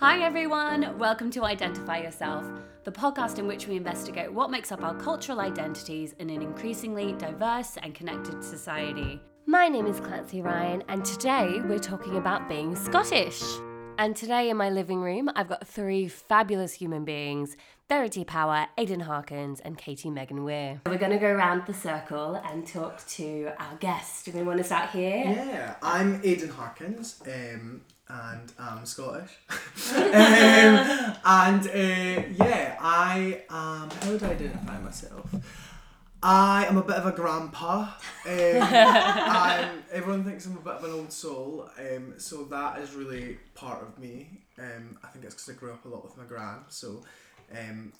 Hi, everyone. Welcome to Identify Yourself, the podcast in which we investigate what makes up our cultural identities in an increasingly diverse and connected society. My name is Clancy Ryan, and today we're talking about being Scottish. And today in my living room, I've got three fabulous human beings Verity Power, Aidan Harkins, and Katie Megan Weir. We're going to go around the circle and talk to our guest. Do we want to start here? Yeah, I'm Aidan Harkins, um, and I'm Scottish. um, and uh, yeah, I am. How would I identify myself? I am a bit of a grandpa. Um, I'm, everyone thinks I'm a bit of an old soul, um, so that is really part of me. Um, I think it's because I grew up a lot with my gran, so um,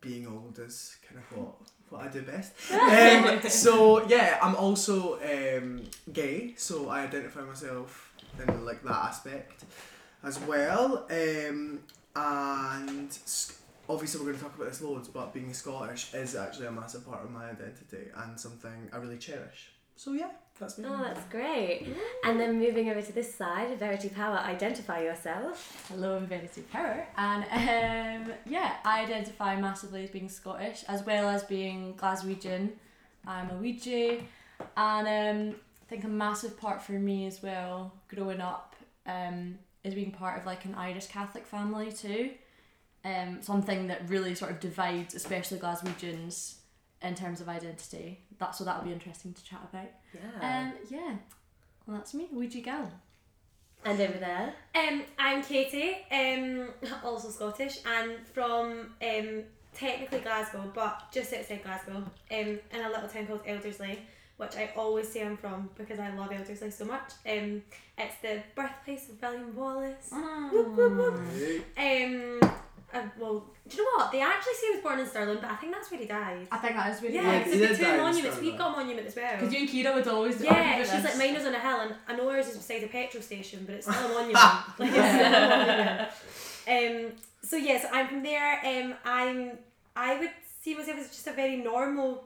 being old is kind of what what I do best. Um, so yeah, I'm also um, gay, so I identify myself in like that aspect as well. Um, and obviously we're going to talk about this loads, but being Scottish is actually a massive part of my identity and something I really cherish. So yeah, that's me. Oh, that's great. And then moving over to this side, Verity Power, identify yourself. Hello, I'm Verity Power, and um, yeah, I identify massively as being Scottish as well as being Glaswegian. I'm a Weegie, and um, I think a massive part for me as well, growing up, um, is being part of like an Irish Catholic family too. Um, something that really sort of divides, especially Glaswegians, in terms of identity. That so that'll be interesting to chat about. Yeah. Um, yeah, well, that's me, Weegie gal. and over there. Um, I'm Katie, um, also Scottish, and from um, technically Glasgow, but just outside Glasgow, um, in a little town called Elderslie, which I always say I'm from because I love Elderslie so much. Um, it's the birthplace of William Wallace. Whoop, whoop, whoop. Hey. Um, uh, well, do you know what? They actually say he was born in Stirling, but I think that's where he died. I think that is really Yeah, Yeah, because he the did two in monuments. We've got a monument as well. Because you and Kira would always do Yeah, she's about like mine was on a hill, and I know ours is beside a petrol station, but it's still a monument. like it's still a monument. Um. So yes, I'm from there. Um. I'm. I would see myself as just a very normal.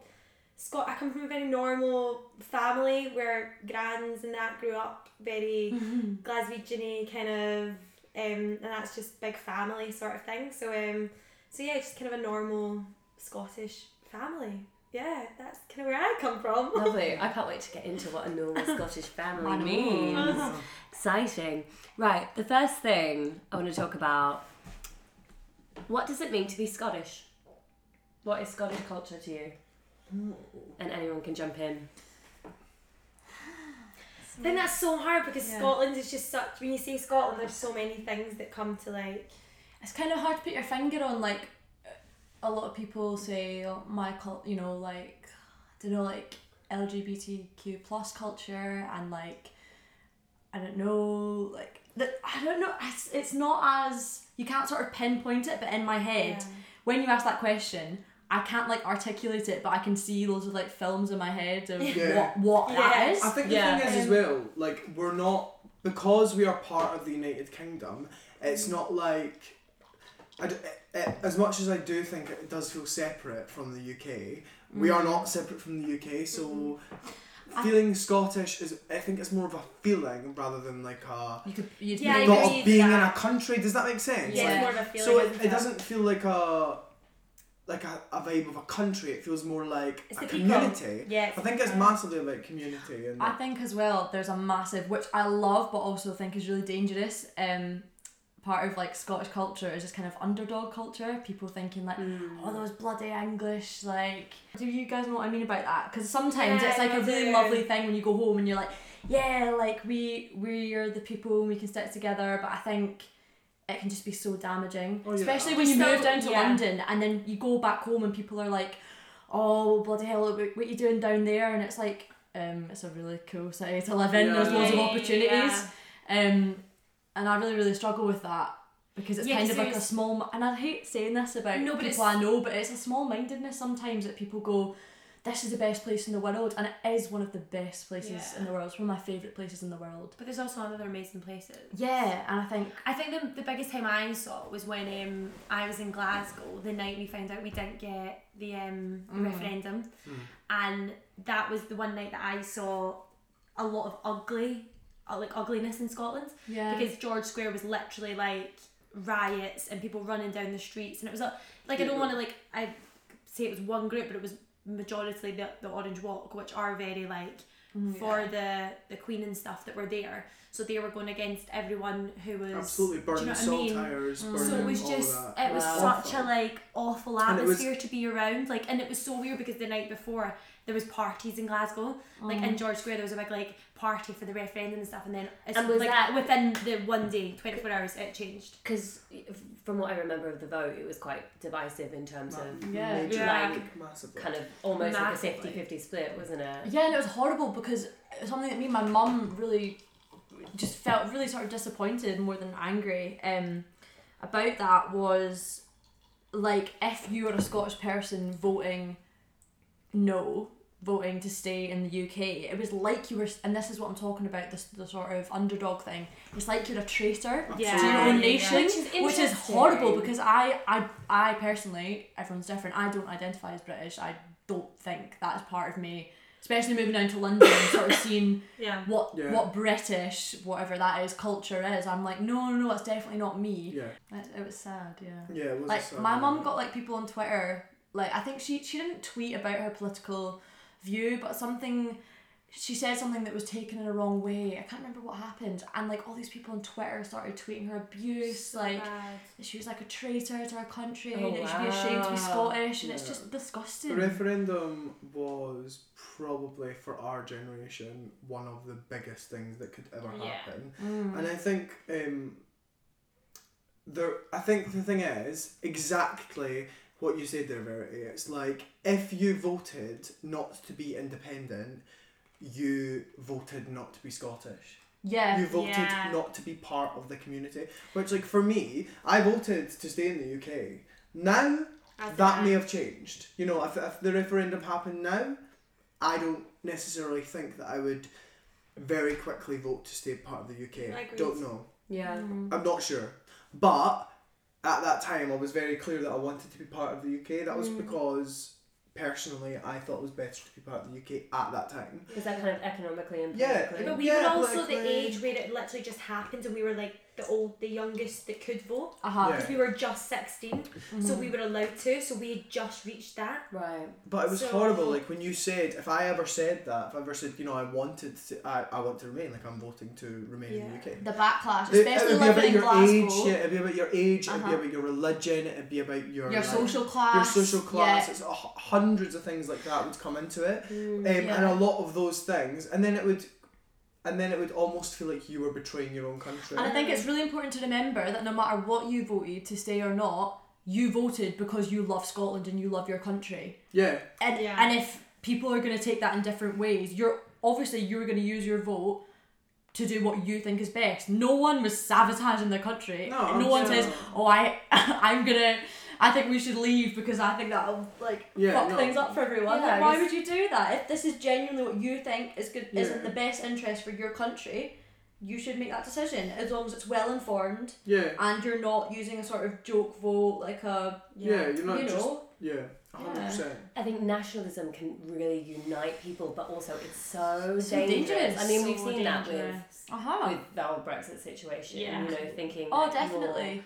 Scot. I come from a very normal family where grands and that grew up very Glaswegian kind of. Um. And that's just big family sort of thing. So um. So yeah, just kind of a normal Scottish family. Yeah, that's kind of where I come from. Lovely. I can't wait to get into what a normal Scottish family I know. means. Exciting. Right, the first thing I want to talk about what does it mean to be Scottish? What is Scottish culture to you? And anyone can jump in. I think that's so hard because Yeah. Scotland is just such. When you say Scotland, there's so many things that come to like. It's kind of hard to put your finger on. Like, a lot of people say, oh, my cult, you know, like, I don't know, like LGBTQ plus culture and like, I don't know, like, the, I don't know. It's, it's not as you can't sort of pinpoint it, but in my head, when you ask that question. I can't like articulate it, but I can see loads of like films in my head of Yeah. what what Yeah. is. I think the Yeah. thing is as Um, well, like we're not because we are part of the United Kingdom. It's not like I d- eh, as much as I do think it does feel separate from the UK. We are not separate from the UK, so I- feeling Scottish is I think it's more of a feeling rather than like a You could you'd Yeah, I make- thought of with being in a country. Does that make sense? Yeah, Like, more of a feeling. so it, it doesn't feel like a like a, a vibe of a country. It feels more like It's a the people. community. Yeah, I think it's massively about community and I think as well there's a massive which I love but also think is really dangerous um part of like Scottish culture is just kind of underdog culture people thinking like oh those bloody English like do you guys know what I mean about that because sometimes Yeah, it's like a really do. lovely thing when you go home and you're like yeah like we we're the people and we can stick together but I think it can just be so damaging Oh, yeah. especially when you Still- move down to yeah. London and then you go back home and people are like oh bloody hell what, what you doing down there and it's like um it's a really cool city to live in there's loads of opportunities yeah. um and I really really struggle with that because it's Yeah, kind 'cause of like a small and I hate saying this about No, but people it's- I know but it's a small mindedness sometimes that people go this is the best place in the world and it is one of the best places Yeah. in the world. It's one of my favourite places in the world. But there's also other amazing places. yeah and I think I think the, the biggest time I saw was when um, I was in Glasgow the night we found out we didn't get the um, Mm. referendum, and that was the one night that I saw a lot of ugly, uh, like ugliness in Scotland. Yeah. Because George Square was literally like riots and people running down the streets, and it was a, like I don't want to like I say it was one group, but it was majority the the Orange Walk, which are very like mm, for the the Queen and stuff that were there. So they were going against everyone who was Absolutely burning you know what I mean? tires, burning So it was just it was Wow. such a like awful And it was- atmosphere to be around. Like and it was so weird because the night before there was parties in Glasgow. Like in mm. George Square there was a big like party for the referendum and stuff and then it's And was like that- within the one day, twenty four hours it changed. Because from what I remember of the vote, it was quite divisive in terms of Yeah. Major, Yeah. like, massively. kind of almost like a Massively. 50 50 split, wasn't it? Yeah, and it was horrible because something that me and my mum really just felt really sort of disappointed more than angry um, about that was like if you were a Scottish person voting no, voting to stay in the UK, it was like you were, and this is what I'm talking about, this the sort of underdog thing. It's like you're a traitor Yeah. to your own Yeah, nation, Which is which is horrible because I, I, I personally, everyone's different. I don't identify as British. I don't think that is part of me. Especially moving down to London and sort of seeing Yeah. what Yeah. what British whatever that is culture is. I'm like, no, no, no, it's definitely not me. Yeah, It, it was sad, yeah. yeah. It was a Like sad my mum got like people on Twitter. Like I think she she didn't tweet about her political view, but something she said something that was taken in a wrong way. I can't remember what happened, and like all these people on Twitter started tweeting her abuse, like Bad. she was like a traitor to our country, Oh, and that she'd be ashamed to be. Scottish, and it's Yeah. just The disgusting. referendum was probably for our generation one of the biggest things that could ever Yeah. happen. Mm. And I think um, there. I think the thing is exactly what you said there, Verity. It's like if you voted not to be independent, you voted not to be Scottish. yeah, You voted Yeah. not to be part of the community. Which, like for me, I voted to stay in the UK. Now As that may have changed. You know, if, if the referendum happened now, I don't necessarily think that I would very quickly vote to stay part of the UK. Agreed. Don't know. Yeah. Mm. I'm not sure. But at that time, I was very clear that I wanted to be part of the UK. That was Mm. because personally, I thought it was better to be part of the UK at that time. Because that kind of economically and Yeah, politically? But we Yeah, were also the age where it literally just happened and we were like the old the youngest that could vote. Uh-huh. Yeah. Because we were just 16 so Mhm. we were allowed to so we had just reached that. Right. But it was So- horrible. Like when you said, if I ever said that, if I ever said, you know, I wanted to, I, I want to remain, like I'm voting to remain in Yeah. the UK. The backlash, It, it especially would be about living in your Glasgow. age. Yeah, it'd be about your age. It'd Uh-huh. be about your religion. It'd be about your your like, social class. your social class. Yeah. It's a hundreds of things like that would come into it, um, Yeah. and a lot of those things, and then it would, and then it would almost feel like you were betraying your own country. And I think it's really important to remember that no matter what you voted to stay or not, you voted because you love Scotland and you love your country. yeah, And Yeah. and if people are going to take that in different ways, you're obviously you're going to use your vote to do what you think is best. No one was sabotaging their country. No, no one I'm says, sure. "Oh, I I'm gonna." I think we should leave because I think that'll like Yeah, fuck no. things up for everyone. Yeah, Like, why would you do that? If this is genuinely what you think is good, is in the best interest for your country, you should make that decision as long as it's well informed yeah, and you're not using a sort of joke vote like a yeah. You're not you just know yeah, hundred percent. I think nationalism can really unite people, but also it's so, So dangerous. dangerous. I mean, we've So seen that with uh-huh. with the whole Brexit situation. Yeah. You know, thinking. Oh, that you're- definitely.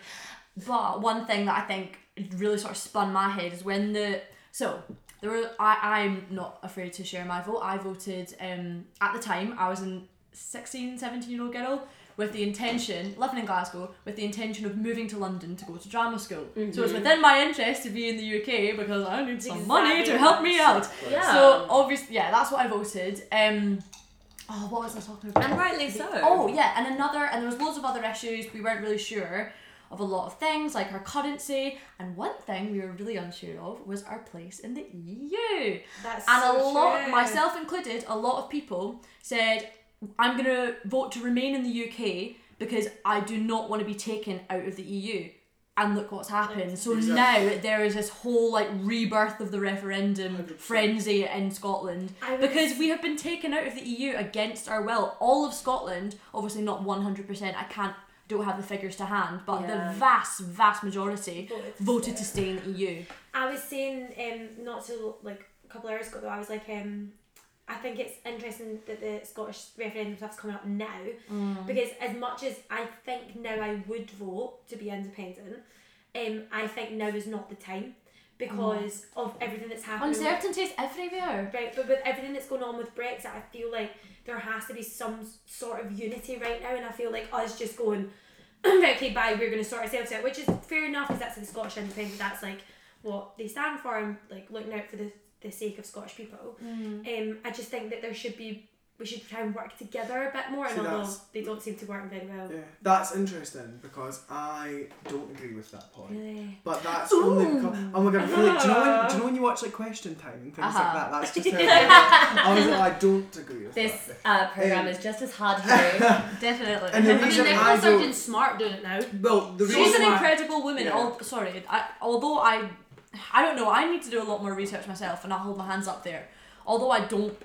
But one thing that I think really sort of spun my head is when the so there were I I'm not afraid to share my vote. I voted um at the time I was a 16, 17 year old girl with the intention living in Glasgow with the intention of moving to London to go to drama school. So it's Mhm. within my interest to be in the UK because I need some money to help me out. Yeah. So obviously yeah, that's what I voted. Um oh what was I talking about? And rightly so. Oh yeah, and another, and there was loads of other issues. We weren't really sure of a lot of things, like our currency, and one thing we were really unsure of was our place in the EU. That's And so a lot, true. myself included, a lot of people said, "I'm gonna vote to remain in the UK because I do not want to be taken out of the EU." And look what's happened. So Exactly. now there is this whole like rebirth of the referendum 100%. frenzy in Scotland was- because we have been taken out of the EU against our will. All of Scotland, obviously not one hundred percent. I can't, don't have the figures to hand, but Yeah. the vast, vast majority voted to voted stay. to stay in the EU. I was saying um not so like a couple hours ago though I was like um I think it's interesting that the Scottish referendum stuff's coming up now Mm. because as much as I think now I would vote to be independent, um, I think now is not the time because of everything that's happening. Uncertainty is everywhere. Right, but with everything that's going on with Brexit, I feel like there has to be some sort of unity right now, and I feel like us just going, okay, bye, we're going to sort ourselves out, which is fair enough, because that's the Scottish independence, that's like what they stand for, and like looking out for the, the sake of Scottish people. Um, I just think that there should be, we should try and work together a bit more, and See, although they don't seem to work very well. Yeah, that's interesting because I don't agree with that point. Really? But that's only because oh my god, I feel like, do you know when do you know when you watch like Question Time and things like Uh-huh. that? That's just how I was like, I don't agree with This that. uh, program Um, is just as hard. Definitely. And the I mean, reason I don't- Sturgeon's smart doing it now. Well, the She's an incredible woman. Yeah. Al- sorry, I, although I, I don't know. I need to do a lot more research myself, and I'll hold my hands up there. Although I don't,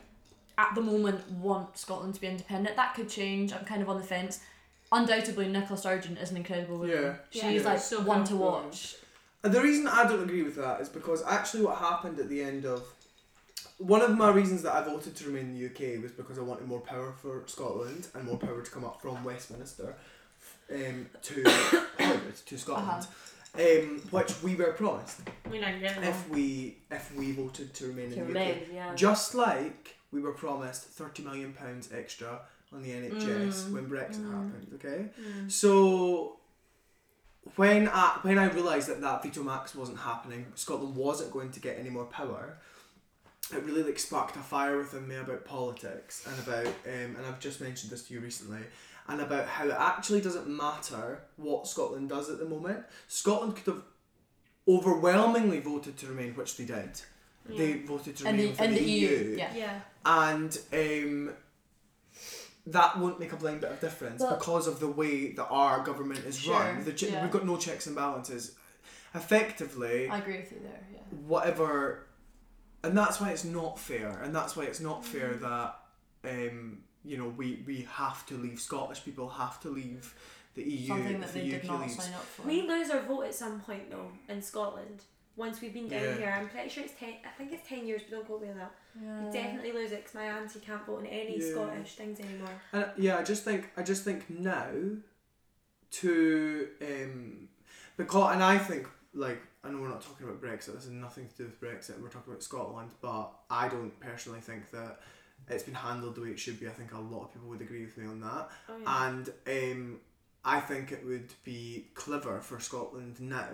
at the moment, want Scotland to be independent. That could change. I'm kind of on the fence. Undoubtedly, Nicola Sturgeon is an incredible woman. Yeah. She's Yeah. like So one to good. watch. And the reason I don't agree with that is because actually what happened at the end of one of my reasons that I voted to remain in the UK was because I wanted more power for Scotland and more power to come up from Westminster um, to to Scotland. Um, which we were promised We don't if we if we voted to remain to in the remain, UK. yeah. Just like we were promised thirty million pounds extra on the NHS Mm. when Brexit Mm. happened. Okay, Mm. so when I when I realised that that devo max wasn't happening, Scotland wasn't going to get any more power. It really like sparked a fire within me about politics and about um, and I've just mentioned this to you recently and about how it actually doesn't matter what Scotland does at the moment. Scotland could have overwhelmingly voted to remain, which they did. They voted to And remain the, within and the the EU. EU Yeah. Yeah. and um, that won't make a blind bit of difference But- because of the way that our government is Sure, run. The che- yeah. We've got no checks and balances. Effectively, I agree with you there. Yeah. whatever, and that's why it's not fair, and that's why it's not Mm. fair that um, you know we we have to leave. Scottish people have to leave the EU Something that the they UK did not leaves. sign up for. We lose our vote at some point though in Scotland. Once we've been down Yeah. here, I'm pretty sure it's ten. I think it's ten years, but don't quote me on that. yeah. We definitely lose it because my auntie can't vote in any Yeah. Scottish things anymore. And yeah, I just think I just think now to um because and I think like I know we're not talking about Brexit. This has nothing to do with Brexit. We're talking about Scotland, but I don't personally think that it's been handled the way it should be. I think a lot of people would agree with me on that, Oh yeah. and um. I think it would be clever for Scotland now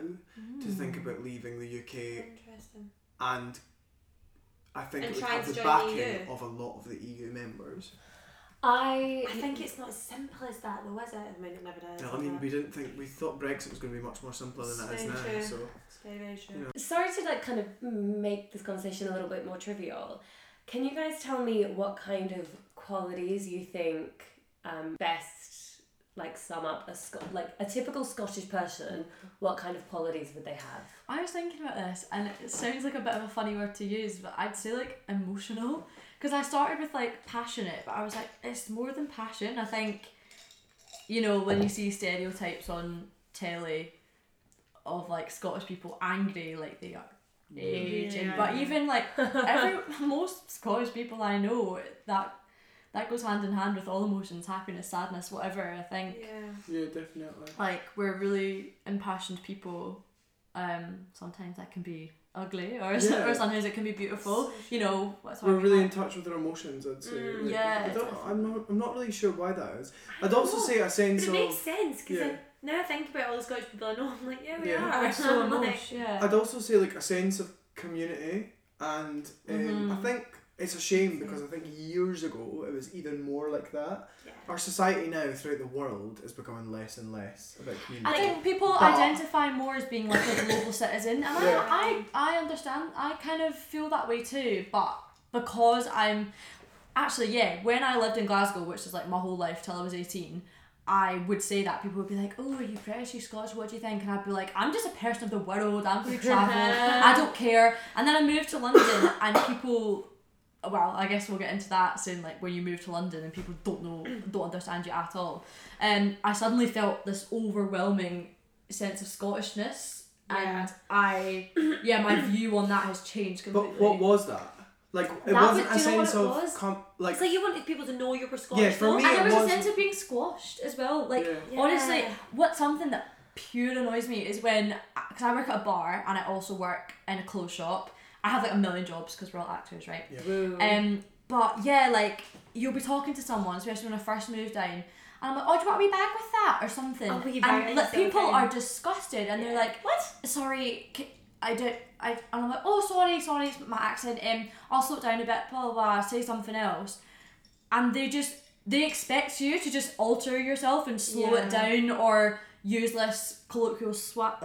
to think Mm. about leaving the UK, Interesting. and I think And it would have the join the backing of a lot of the EU members. I I think it's not as simple as that though, is it? I mean, it never does. No, I mean, we didn't think we thought Brexit was going to be much more simpler than it is now. true. So It's very, very true. you know. sorry to like kind of make this conversation a little bit more trivial. Can you guys tell me what kind of qualities you think um, best like sum up a Scot like a typical Scottish person? What kind of qualities would they have? I was thinking about this, and it sounds like a bit of a funny word to use, but I'd say like emotional. Because I started with like passionate, but I was like, it's more than passion. I think, you know, when you see stereotypes on telly of like Scottish people angry, like they are aging, Yeah. but even like every most Scottish people I know, that that goes hand in hand with all emotions, happiness, sadness, whatever. I think Yeah. Yeah, definitely. like we're really impassioned people um sometimes that can be ugly or, Yeah. or sometimes it can be beautiful you know that's We're really have- in touch with our emotions, I'd say. Mm, Like, yeah, I don't, I'm not. I'm not really sure why that is. I I'd also know, say a But sense it of. makes sense because Yeah. now I think about all the Scottish people I know. I'm like, yeah, we Yeah. are. we're so I'm like, emotional yeah I'd also say like a sense of community, and um, I Mhm. think it's a shame because I think years ago it was even more like that. Yeah. Our society now throughout the world is becoming less and less about community. I think people But- identify more as being like a global citizen, and Yeah. I, I, I understand. I kind of feel that way too, but because I'm actually yeah, when I lived in Glasgow, which is like my whole life till I was eighteen, I would say that people would be like, "Oh, are you British? Are you Scottish? What do you think?" And I'd be like, "I'm just a person of the world. I'm going to travel. I don't care." And then I moved to London, and people. Well, I guess we'll get into that soon. Like when you move to London and people don't know, don't understand you at all. And I suddenly felt this overwhelming sense of Scottishness, Yeah. and I, yeah, my view on that has changed completely. But what was that? Like it That wasn't was- a do you know what sense it of was? com- like It's like you wanted people to know you were Scottish. Yeah, for though. me and it there was was- a sense of being squashed as well. Like Yeah. honestly, Yeah. what something that pure annoys me is when because I work at a bar and I also work in a clothes shop. I have like a million jobs because we're all actors, right? Woo. Um, but yeah, like you'll be talking to someone, especially when I first moved down, and I'm like, "Oh, do you want me back with that or something?" Oh, we and buy like it all the people time. are disgusted, and they're like, what? sorry, I don't, I, and I'm like, oh, sorry, sorry, it's my accent, um, I'll slow it down a bit, blah, blah, blah, say something else. And they just, they expect you to just alter yourself and slow it down or use less colloquial swat,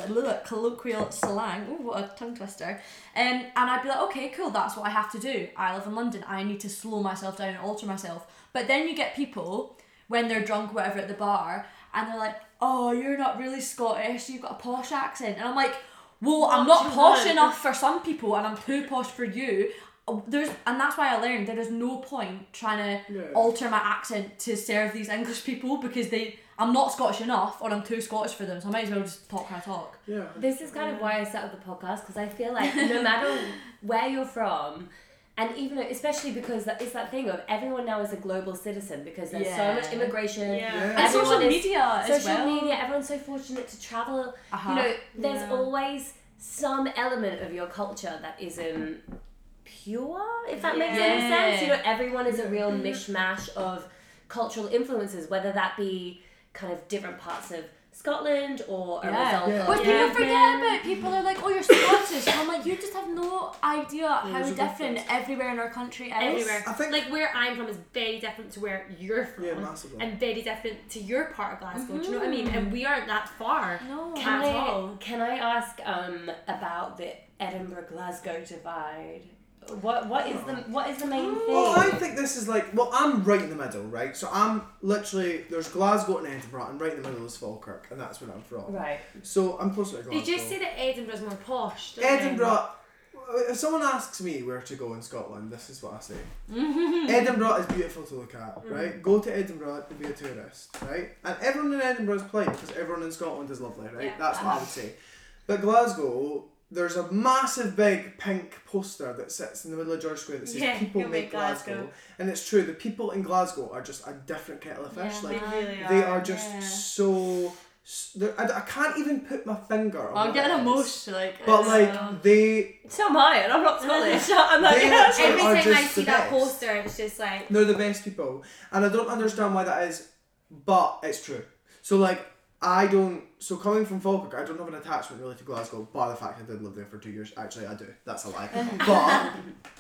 colloquial slang. Oh, what a tongue twister. Um, and I'd be like, okay, cool, that's what I have to do. I live in London, I need to slow myself down and alter myself. But then you get people, when they're drunk, whatever, at the bar, and they're like, oh, you're not really Scottish, you've got a posh accent. And I'm like, well, I'm not do posh want? enough for some people, and I'm too posh for you. Oh, There's, and that's why I learned there is no point trying to Yeah. alter my accent to serve these English people because they, I'm not Scottish enough, or I'm too Scottish for them. So I might as well just talk how I talk. yeah. This is kind of why I set up the podcast because I feel like no matter where you're from, and even especially because it's that thing of everyone now is a global citizen because there's Yeah. so much immigration. Yeah. Yeah. And social is- media as Social well. media, everyone's so fortunate to travel. Uh-huh. You know, there's Yeah. always some element of your culture that isn't pure, if that makes any sense. You know, everyone is a real mishmash of cultural influences, whether that be kind of different parts of Scotland or a Yeah. result Yeah. of Which Yeah. people forget about. People are like, oh, you're Scottish. and I'm like, you just have no idea how different everywhere in our country is. Everywhere. I think- like where I'm from is very different to where you're from. Yeah, massively. And very different to your part of Glasgow. Do you know what I mean? And we aren't that far. No. Can At I, all. can I ask um, about the Edinburgh Glasgow divide? What what is the what is the main thing? Well, I think this is like well, I'm right in the middle, right? So I'm literally there's Glasgow and Edinburgh, and right in the middle is Falkirk, and that's where I'm from. right. So I'm closer to Glasgow. They just say that Edinburgh's more posh. Edinburgh. If someone asks me where to go in Scotland, this is what I say. Edinburgh is beautiful to look at, mm-hmm. right? Go to Edinburgh to be a tourist, right? And everyone in Edinburgh is polite because everyone in Scotland is lovely, right? Yeah. That's what I would say. But Glasgow, there's a massive big pink poster that sits in the middle of George Square that says Yeah, "People make make Glasgow. Glasgow. and it's true. The people in Glasgow are just a different kettle of fish. Yeah, like They really they are. are just yeah. so. s- I, I can't even put my finger on. I'm getting emotional. Like, But it's, like uh, they So am I, and I'm not Scottish. I'm like, They yeah, Every time I see that best. poster, it's just like. They're the best people, and I don't understand why that is, but it's true. So like, I don't. So coming from Falkirk, I don't have an attachment really to Glasgow, bar the fact I did live there for two years. Actually, I do. That's a lie. but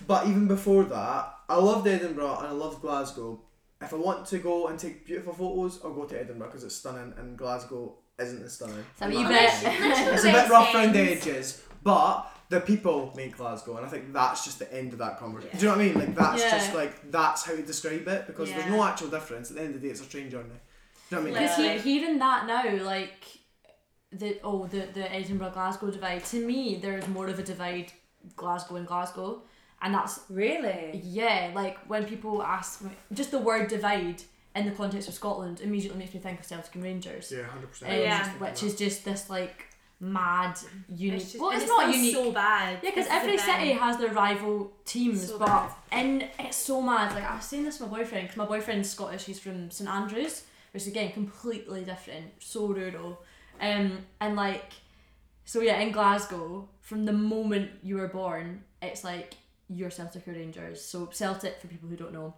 but even before that, I loved Edinburgh and I loved Glasgow. If I want to go and take beautiful photos, I'll go to Edinburgh because it's stunning, and Glasgow isn't as stunning. So in you bet. It's a bit rough around the edges, but the people make Glasgow, and I think that's just the end of that conversation. Do you know what I mean? Like that's Yeah. just like that's how you describe it because there's no actual difference. At the end of the day, it's a train journey. Do you know what I mean? Because Yeah. he, hearing that now, like the oh the the Edinburgh Glasgow divide. To me, there is more of a divide Glasgow and Glasgow, and that's really. yeah. Like when people ask me, just the word divide in the context of Scotland immediately makes me think of Celtic and Rangers, Yeah, hundred um, percent. Yeah. which is just this like mad unique. It's just, well, and it's not sounds unique. so bad. Yeah, because every city has their rival teams, So but bad. and it's so mad. Like I was saying this to my boyfriend because my boyfriend's Scottish. He's from St Andrews, which is again completely different, so rural, um, and like, so yeah, in Glasgow, from the moment you were born, it's like you're Celtic or Rangers. So Celtic, for people who don't know,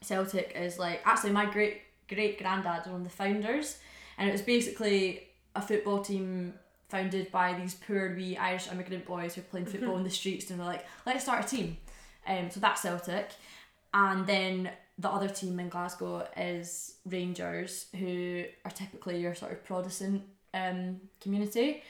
Celtic is like actually my great great granddad was one of the founders, and it was basically a football team founded by these poor wee Irish immigrant boys who were playing football in the streets and were like, let's start a team. Um, so that's Celtic, and then the other team in Glasgow is Rangers, who are typically your sort of Protestant um community.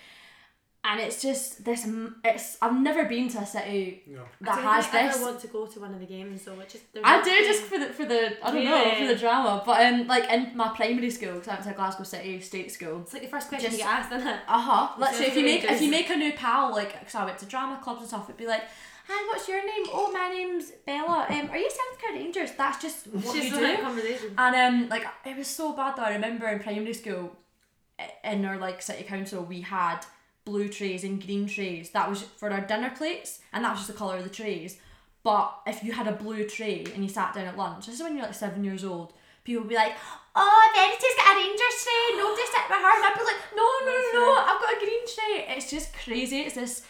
And it's just this. It's I've never been to a city No. that I has think I this. ever want to go to one of the games though. Which is I do nothing- just for the for the I don't know for the drama, but um like in my primary school because I went to Glasgow City State School. It's like the first question Just- you get asked, isn't it? Uh huh. So Literally, if you make if you make a new pal, like because I went to drama clubs and stuff, it'd be like, "Hi, what's your name? Oh, my name's Bella. Um, are you South Carolina Rangers?" That's just what It's you do. conversation. And um, like it was so bad that I remember in primary school, in our like city council, we had blue trays and green trays. That was for our dinner plates, and that was just the color of the trays. But if you had a blue tray and you sat down at lunch, this is when you're like seven years old, people would be like, "Oh, Verity's got a Rangers tray. Nobody sit with her." And I'd be like, "No, no, no, no, I've got a green tray." It's just crazy. It's this.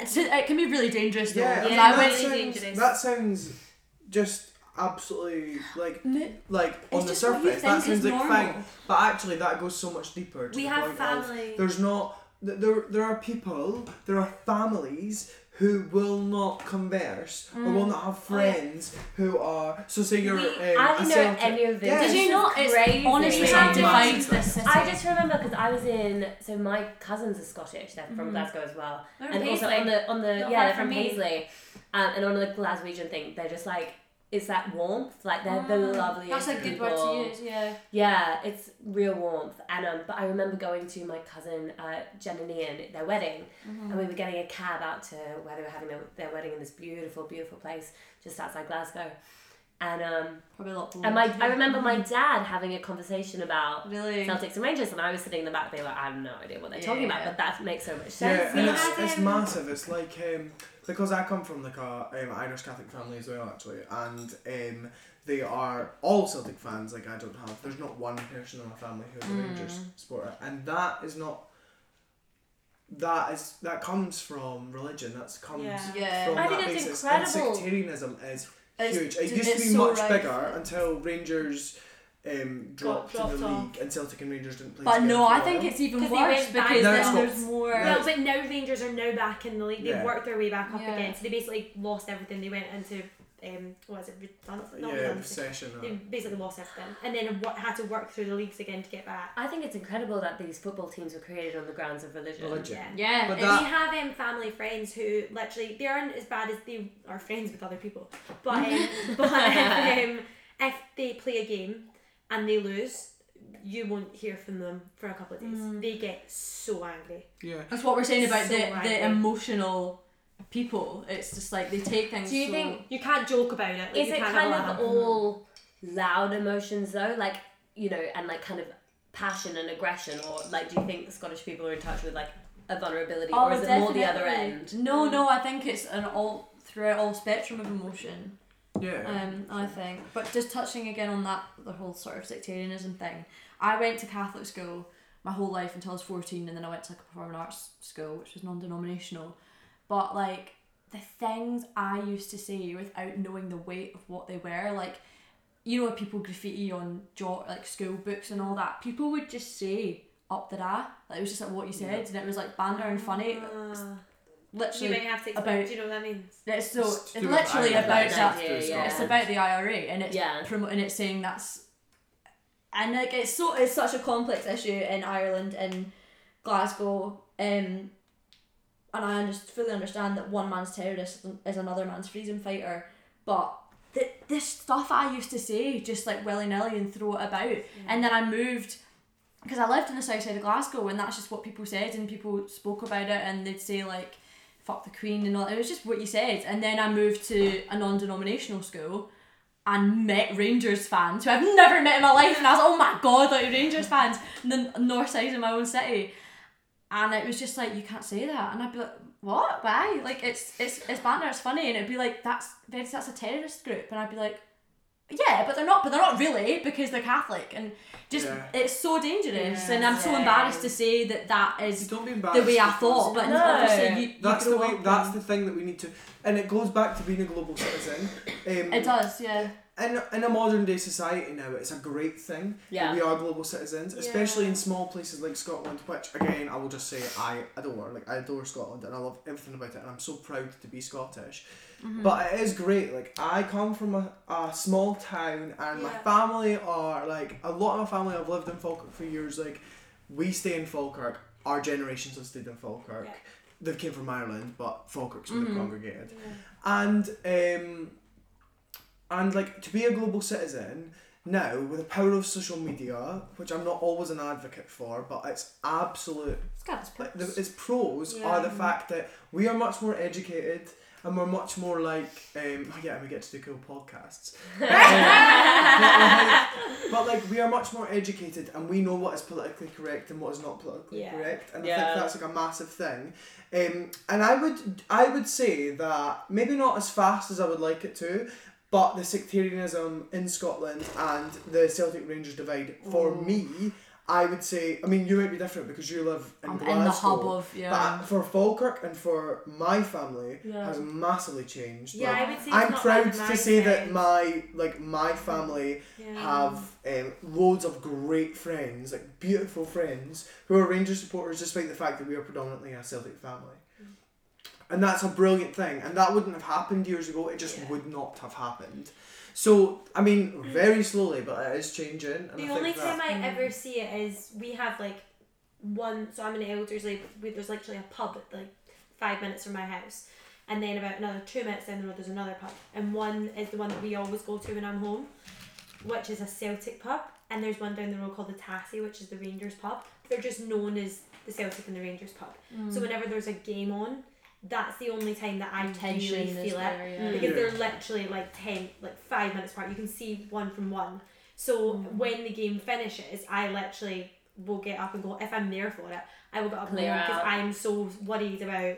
It's, it can be really dangerous though. Yeah, I really that, sounds, dangerous. that sounds just absolutely like like on the just what you surface that sounds like fine but actually that goes so much deeper to We the have point family. of there's not th- there there are people there are families who will not converse or will not have Oh, yeah. friends who are so say you're We- um, I a didn't know any of this. Yeah. Did you is not? It's crazy. honestly It's what massive. divides this city. I just remember because I was in. So my cousins are Scottish. They're from Mhm. Glasgow as well, They're and from also on the on the Not yeah they're from from me. Paisley, um, and on the Glaswegian thing they're just like it's that warmth. Like they're the Ah, loveliest That's a good people. word to use. Yeah. Yeah, it's real warmth. And um, but I remember going to my cousin uh, Jen and Ian their wedding, Mm-hmm. and we were getting a cab out to where they were having their, their wedding in this beautiful, beautiful place just outside Glasgow. And um, Probably a lot. and my I remember my dad having a conversation about really. Celtics and Rangers, and I was sitting in the back being like, I have no idea what they're talking about, Yeah. but that makes so much sense. Yeah, sense. and it's, it's massive. It's like um, because I come from like a um, Irish Catholic family as well, actually, and um, they are all Celtic fans. Like I don't have, there's not one person in my family who's a Rangers supporter, and that is not. That is that comes from religion. That's comes Yeah. Yeah. from I that think it's basis. incredible. And sectarianism is It's- huge. It used to be so much right. bigger until Rangers um, dropped, dropped in the off. league and Celtic and Rangers didn't play. But no, I think it's even worse because Now then it's more. Well, but now Rangers are now back in the league. They've Yeah. worked their way back up Yeah. again. So they basically lost everything. They went into um, what is it? Redundancy? Not yeah, redundancy. recession. They basically lost everything, and then wo- had to work through the leagues again to get back. I think it's incredible that these football teams were created on the grounds of religion. Religion. Yeah. yeah, But it's- that- we have um, family friends who literally they aren't as bad as they are friends with other people, but um, but if, um, if they play a game and they lose, you won't hear from them for a couple of days. Mm. They get so angry. Yeah. That's what we're saying about So the, angry. the emotional people. It's just like they take things. Do you so- think You can't joke about it. Like, Is you it kind of all loud emotions though? Like, you know, and like kind of passion and aggression? Or like, do you think the Scottish people are in touch with like a vulnerability? Oh, or is it more the other end? No, no, I think it's an all throughout all spectrum of emotion. Yeah. Um, I think. But just touching again on that, the whole sort of sectarianism thing. I went to Catholic school my whole life until I was 14, and then I went to like a performing arts school, which was non denominational. But like, the things I used to say without knowing the weight of what they were, like, you know, people graffiti on jo- like school books and all that, people would just say up the Ra. Like, it was just like what you said, and it was like banter and funny. You Literally, might have to explain. about- do you know what that means? it's so It's it's to do with literally Ireland, about it's that. idea, yeah. It's about the IRA and it's Yeah. promoting it's saying that's and like it's so it's such a complex issue in Ireland and Glasgow um and I just fully understand that one man's terrorist is another man's freedom fighter but th- this stuff I used to say just like willy nilly and throw it about. And then I moved because I lived in the south side of Glasgow and that's just what people said and people spoke about it and they'd say like fuck the queen and all it was just what you said. And then I moved to a non-denominational school and met Rangers fans who I've never met in my life and I was like oh my god like Rangers fans and then north side of my own city and it was just like you can't say that and I'd be like what why like it's it's it's banter it's funny and it'd be like that's that's a terrorist group and I'd be like yeah but they're not but they're not really because they're Catholic and just Yeah. it's so dangerous Yeah. and I'm so embarrassed to say that that is don't be the way I thought but No. obviously you, you That's the way. up That's the thing that we need to, and it goes back to being a global citizen. Um, it does yeah in, in a modern day society now, it's a great thing Yeah. that we are global citizens, especially Yeah. in small places like Scotland, which again I will just say I adore. Like I adore Scotland and I love everything about it, and I'm so proud to be Scottish. But it is great. Like I come from a, a small town, and my family are like a lot of my family have lived in Falkirk for years. Like we stay in Falkirk. Our generations have stayed in Falkirk. Yeah. They came from Ireland, but Falkirk's where Mhm. they congregated and um, and like to be a global citizen now with the power of social media, which I'm not always an advocate for, but it's absolute. it's got its Like, pros. the, its pros are the fact that we are much more educated, and we're much more like um, oh yeah, and we get to do cool podcasts. Um, but, like, but like we are much more educated, and we know what is politically correct and what is not politically Yeah. correct, and I think that's like a massive thing. Um, and I would I would say that maybe not as fast as I would like it to, but the sectarianism in Scotland and the Celtic Rangers divide for me. I would say, I mean, you might be different because you live in I'm Glasgow. in the hub of yeah. But for Falkirk and for my family Yeah. has massively changed. Yeah, Like, I would say. I'm proud to say that my like my family Yeah. have um, loads of great friends, like beautiful friends who are Rangers supporters, despite the fact that we are predominantly a Celtic family. And that's a brilliant thing, and that wouldn't have happened years ago. It just Yeah. would not have happened. So I mean, mm. very slowly, but it is changing. And The I only think that, time I mm. ever see it is we have like one. So I'm in Elderslie. We, there's literally a pub at like five minutes from my house, and then about another two minutes down the road there's another pub, and one is the one that we always go to when I'm home, which is a Celtic pub, and there's one down the road called the Tassie, which is the Rangers pub. They're just known as the Celtic and the Rangers pub. So mm. whenever there's a game on, that's the only time that I Tension really feel it there, yeah. because Yeah. they're literally like 10 like 5 minutes apart you can see one from one so Mm. when the game finishes I literally will get up and go if I'm there for it I will get up Clear and go because. I'm so worried about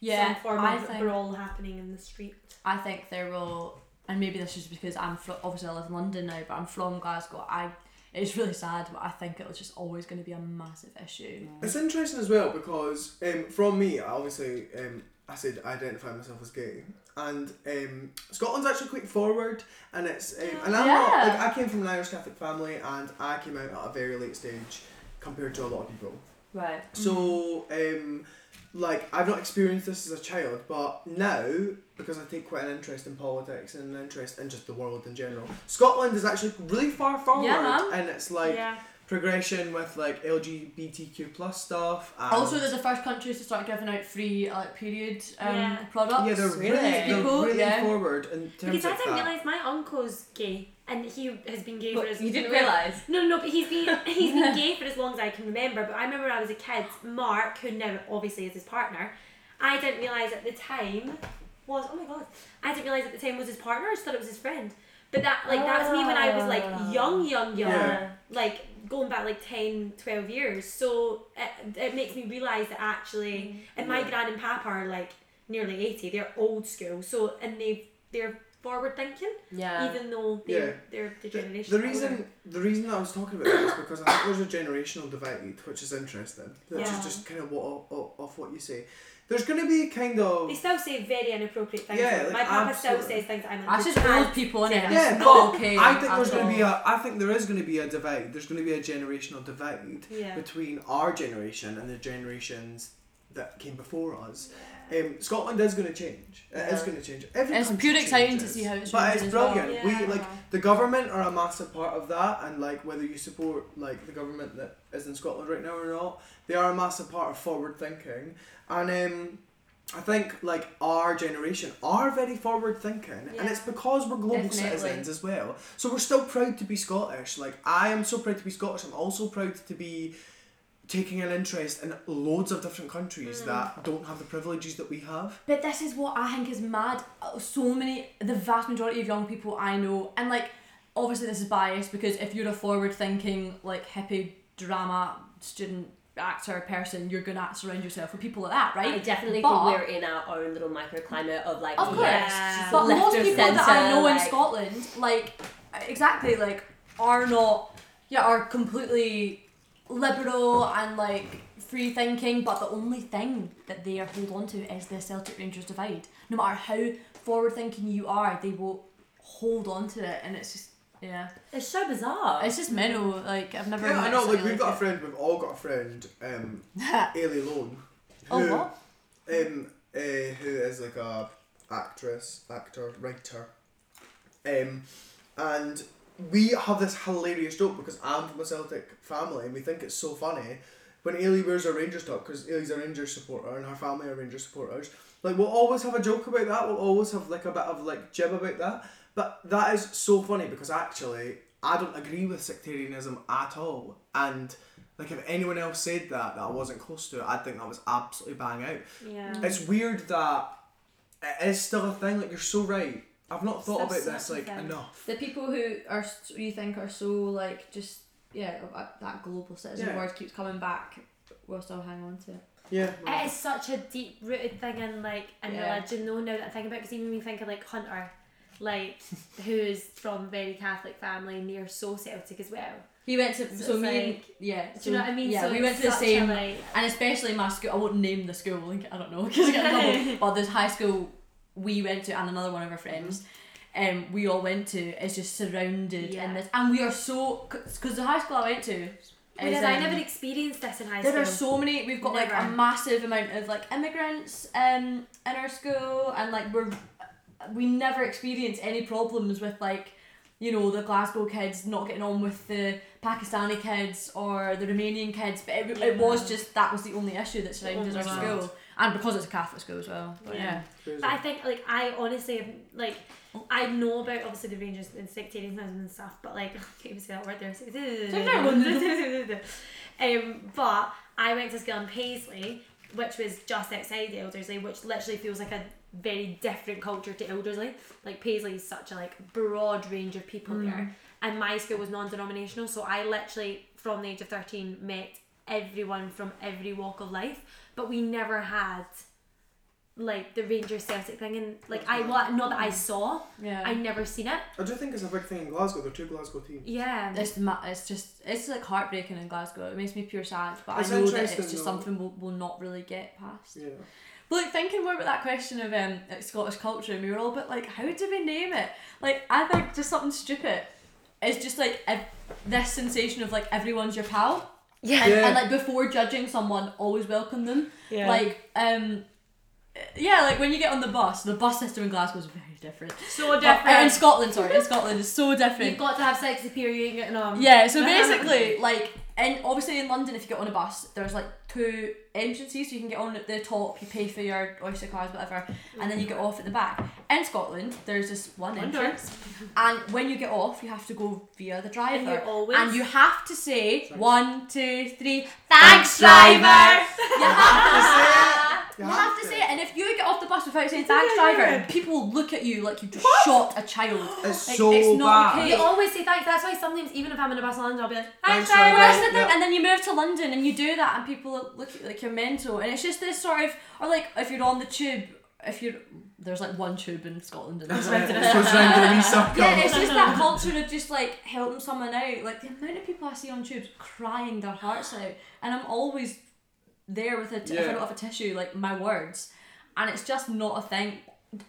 yeah, some form I of think brawl happening in the street I think there will, and maybe this is because I'm fro- obviously I live in London now, but I'm from Glasgow. I it's really sad, but I think it was just always going to be a massive issue. It's interesting as well because um, from me, I obviously, um, I said I identify myself as gay, and um, Scotland's actually quite forward, and it's um, and I'm not like I came from an Irish Catholic family, and I came out at a very late stage compared to a lot of people. Right. So, um, like, I've not experienced this as a child, but now, because I take quite an interest in politics and an interest in just the world in general, Scotland is actually really far forward, Yeah, and it's like yeah progression with like LGBTQ plus stuff. And Also, they're the first countries to start giving out free uh, like period um, Yeah. products. yeah, they're really, Really? they're really yeah. forward in terms of. because I didn't realise my uncle's gay and he has been gay for as you didn't realise? No, no, no, but he's been he's been gay for as long as I can remember. But I remember when I was a kid, Mark, who now obviously is his partner, I didn't realise at the time was oh my god, I didn't realise at the time was his partner. I just thought it was his friend. But that like that's me when I was Ah. like young, young, young, Yeah. like going back like 10, 12 years. So it, it makes me realise that actually, and my Yeah. gran and papa are like nearly eighty. They're old school. So and they they're forward thinking, Yeah. even though they're they're the The, generation. the older. reason the reason that I was talking about that is because I think there's a generational divide, which is interesting. Which Yeah. is just kind of what of, of what you say. There's going to be kind of They still say very inappropriate things. Yeah, like, My papa absolutely. still says things I'm like. That's just can't old people in it. Yeah, it's not okay. I think there's going to be a. I think there is going to be a divide. There's going to be a generational divide Yeah. between our generation and the generations that came before us. Um, Scotland is going to change. It is Yeah. going to change. Every It's country pure exciting to see how it's But changing it's as well. brilliant. Yeah. We like the government are a massive part of that, and like whether you support like the government that is in Scotland right now or not, they are a massive part of forward thinking. And um, I think like our generation are very forward thinking, and it's because we're global Definitely. citizens as well. So we're still proud to be Scottish. Like I am so proud to be Scottish. I'm also proud to be taking an interest in loads of different countries Mm. that don't have the privileges that we have. But this is what I think is mad. Uh, So many, the vast majority of young people I know, and like, obviously this is biased because if you're a forward-thinking, like hippie drama student actor person, you're gonna surround yourself with people like that, right? I definitely But- think we're in our own little microclimate of like Of course. Yeah. But left most of people that I centre, know in Scotland, like exactly, like are not, yeah, are completely liberal and like free thinking. But the only thing that they are hold on to is the Celtic Rangers divide. No matter how forward thinking you are, they will hold on to it, and it's just yeah, It's so bizarre. it's just mental. Like I've never. Yeah, I know. Like we've got a friend. We've all got a friend. Um, Ailey Lone. oh who- what? um, uh, who is like a actress, actor, writer, um, and we have this hilarious joke because I'm from a Celtic family and we think it's so funny when Ailey wears a Rangers top because Ailey's a Rangers supporter and her family are Rangers supporters. Like we'll always have a joke about that. We'll always have like a bit of like jib about that. But that is so funny because actually I don't agree with sectarianism at all. And like if anyone else said that that I wasn't close to it, I'd think that was absolutely bang out. Yeah. It's weird that it is still a thing. Like you're so right. I've not thought about this like thing. enough. The people who are you think are so like just yeah uh, that global citizen Yeah. word keeps coming back. We'll still hang on to it. Yeah. It is such a deep rooted thing in like in Yeah. religion though now that I think about because even when you think of like Hunter, like who's from a very Catholic family and they're so Celtic as well. He went to So so, it's me and like- yeah. Do you know what I mean? Yeah, so we went to the such a, same like, and especially my school. I won't name the school. Like I don't know because I get in trouble. but this high school we went to and another one of our friends. Um, we all went to is just surrounded Yeah. in this, and we are so because the high school I went to. Whereas I never experienced this in high There school. There are so many. We've got like a massive amount of like immigrants um in our school, and like we're we never experience any problems with like you know the Glasgow kids not getting on with the Pakistani kids or the Romanian kids, but it, it was just that was the only issue that surrounded our school, and because it's a Catholic school as well. But yeah, Crazy. But I think like I honestly have, like I know about obviously the Rangers and sectarianism and stuff, but like I can't even say that word there. um, but I went to school in Paisley, which was just outside the Elderslie, which literally feels like a very different culture to Elderslie. Like Paisley is such a like broad range of people there, and my school was non-denominational, so I literally from the age of thirteen met everyone from every walk of life, but we never had like the Rangers Celtic thing, and like I wa- not that I saw, yeah. I never seen it. I do think it's a big thing in Glasgow. There are two Glasgow teams. Yeah, it's ma- it's just it's like heartbreaking in Glasgow. It makes me pure sad, but It's I know that interesting it's just though. something we'll, we'll not really get past. Yeah. But like thinking more about that question of um like Scottish culture, and we were all a bit like, how do we name it? Like I think just something stupid. It's just like ev- this sensation of like everyone's your pal, Yeah. and, Yeah. and like before judging someone, always welcome them. Yeah. Like um, yeah, like when you get on the bus, the bus system in Glasgow is very different. so But- different. uh, in Scotland, sorry, in Scotland is so different. You've got to have sex appear. You ain't getting on. Yeah, so basically, like, and obviously in London, if you get on a bus, there's like two entrances, so you can get on at the top, you pay for your Oyster cards, whatever, and then you get off at the back. In Scotland, there's just one One entrance, and when you get off, you have to go via the driver, And you're always- and you have to say Sorry. one, two, three, Thanks, thanks, driver. driver. you have to You you have have to to. say it, and if you get off the bus without saying thanks, driver, people look at you like you just shot a child. It's Like, so it's not bad. okay. You always say thanks. That's why sometimes even if I'm in a bus in London, I'll be like Thanks, thanks, driver. driver. That's the thing, and then you move to London and you do that, and people look at you like you're mental, and it's just this sort of, or like if you're on the tube, if you're there's like one tube in Scotland, and there's It goes round in a wee circle. yeah, it's just that culture of just like helping someone out. Like the amount of people I see on tubes crying their hearts out, and I'm always there with a t- if I Yeah. don't have a tissue, like my words, and it's just not a thing.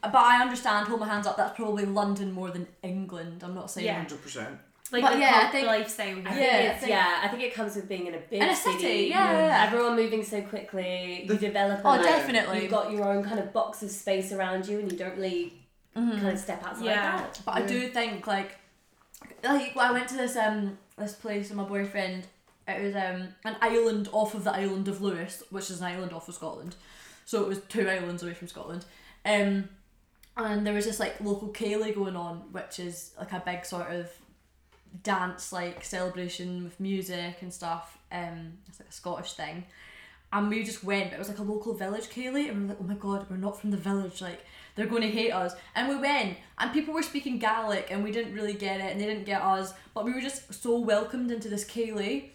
But I understand, hold my hands up. That's probably London more than England. I'm not saying. Yeah. Hundred percent. Like But the yeah, I think- lifestyle. I here. think Yeah, it's, I think- yeah, I think it comes with being in a big In a city, city. yeah, yeah, yeah. Everyone moving so quickly. You develop. Oh, definitely. You've got your own kind of box of space around you, and you don't really Mhm. kind of step outside Yeah. that. But I do think like like when I went to this um this place with my boyfriend. It was um an island off of the island of Lewis, which is an island off of Scotland. So it was two islands away from Scotland. Um and there was this like local ceilidh going on, which is like a big sort of dance like celebration with music and stuff. Um it's like a Scottish thing. And we just went, but it was like a local village ceilidh, and we were like, oh my god, we're not from the village, like they're going to hate us. And we went, and people were speaking Gaelic, and we didn't really get it, and they didn't get us, but we were just so welcomed into this ceilidh.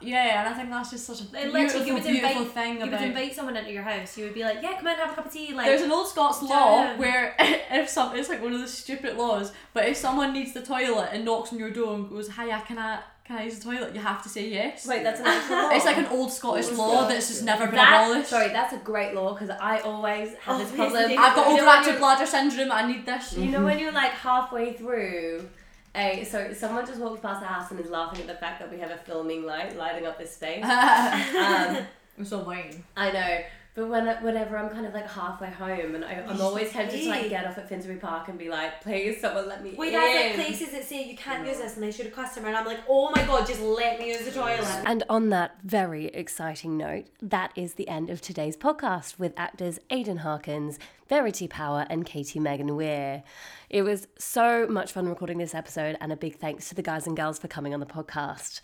Yeah, and I think that's just such a Like, beautiful, literally, you would beautiful invite- thing You would invite someone into your house. You would be like, yeah, come in, have a cup of tea. Like, There's an old Scots law Damn. where if some it's like one of the stupid laws, but if someone needs the toilet and knocks on your door and goes, "Hiya, can I can I use the toilet?" You have to say yes. Wait, that's an actual law. It's like an old Scottish Old law Scottish, that's just never been that, abolished. sorry, that's a great law because I always have oh, this Oh, problem. I've got You overactive bladder syndrome. I need this. You know when you're like halfway through a so someone just walked past the house and is laughing at the fact that we have a filming light lighting up this space. um, I'm so lame. I know, but when whenever I'm kind of like halfway home and I, I'm always tempted to like get off at Finsbury Park and be like, please someone let me Wait, in. that's like places that say you can't use this unless you're a customer, and I'm like, oh my god, just let me use the toilet. And on that very exciting note, that is the end of today's podcast with actors Aidan Harkins, Verity Power, and Katie Megan Weir. It was so much fun recording this episode, and a big thanks to the guys and girls for coming on the podcast.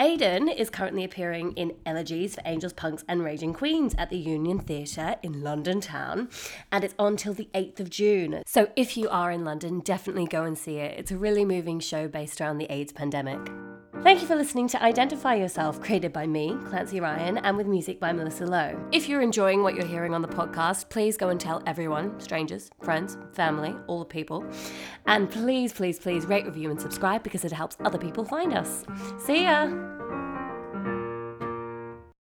Aidan is currently appearing in Elegies for Angels, Punks, and Raging Queens at the Union Theatre in London town, and it's on till the 8th of June. So if you are in London, definitely go and see it. It's a really moving show based around the AIDS pandemic. Thank you for listening to Identify Yourself, created by me, Clancy Ryan, and with music by Melissa Lowe. If you're enjoying what you're hearing on the podcast, please go and tell everyone strangers, friends, family, all the people. And please, please, please rate, review, and subscribe because it helps other people find us. See ya! Bye.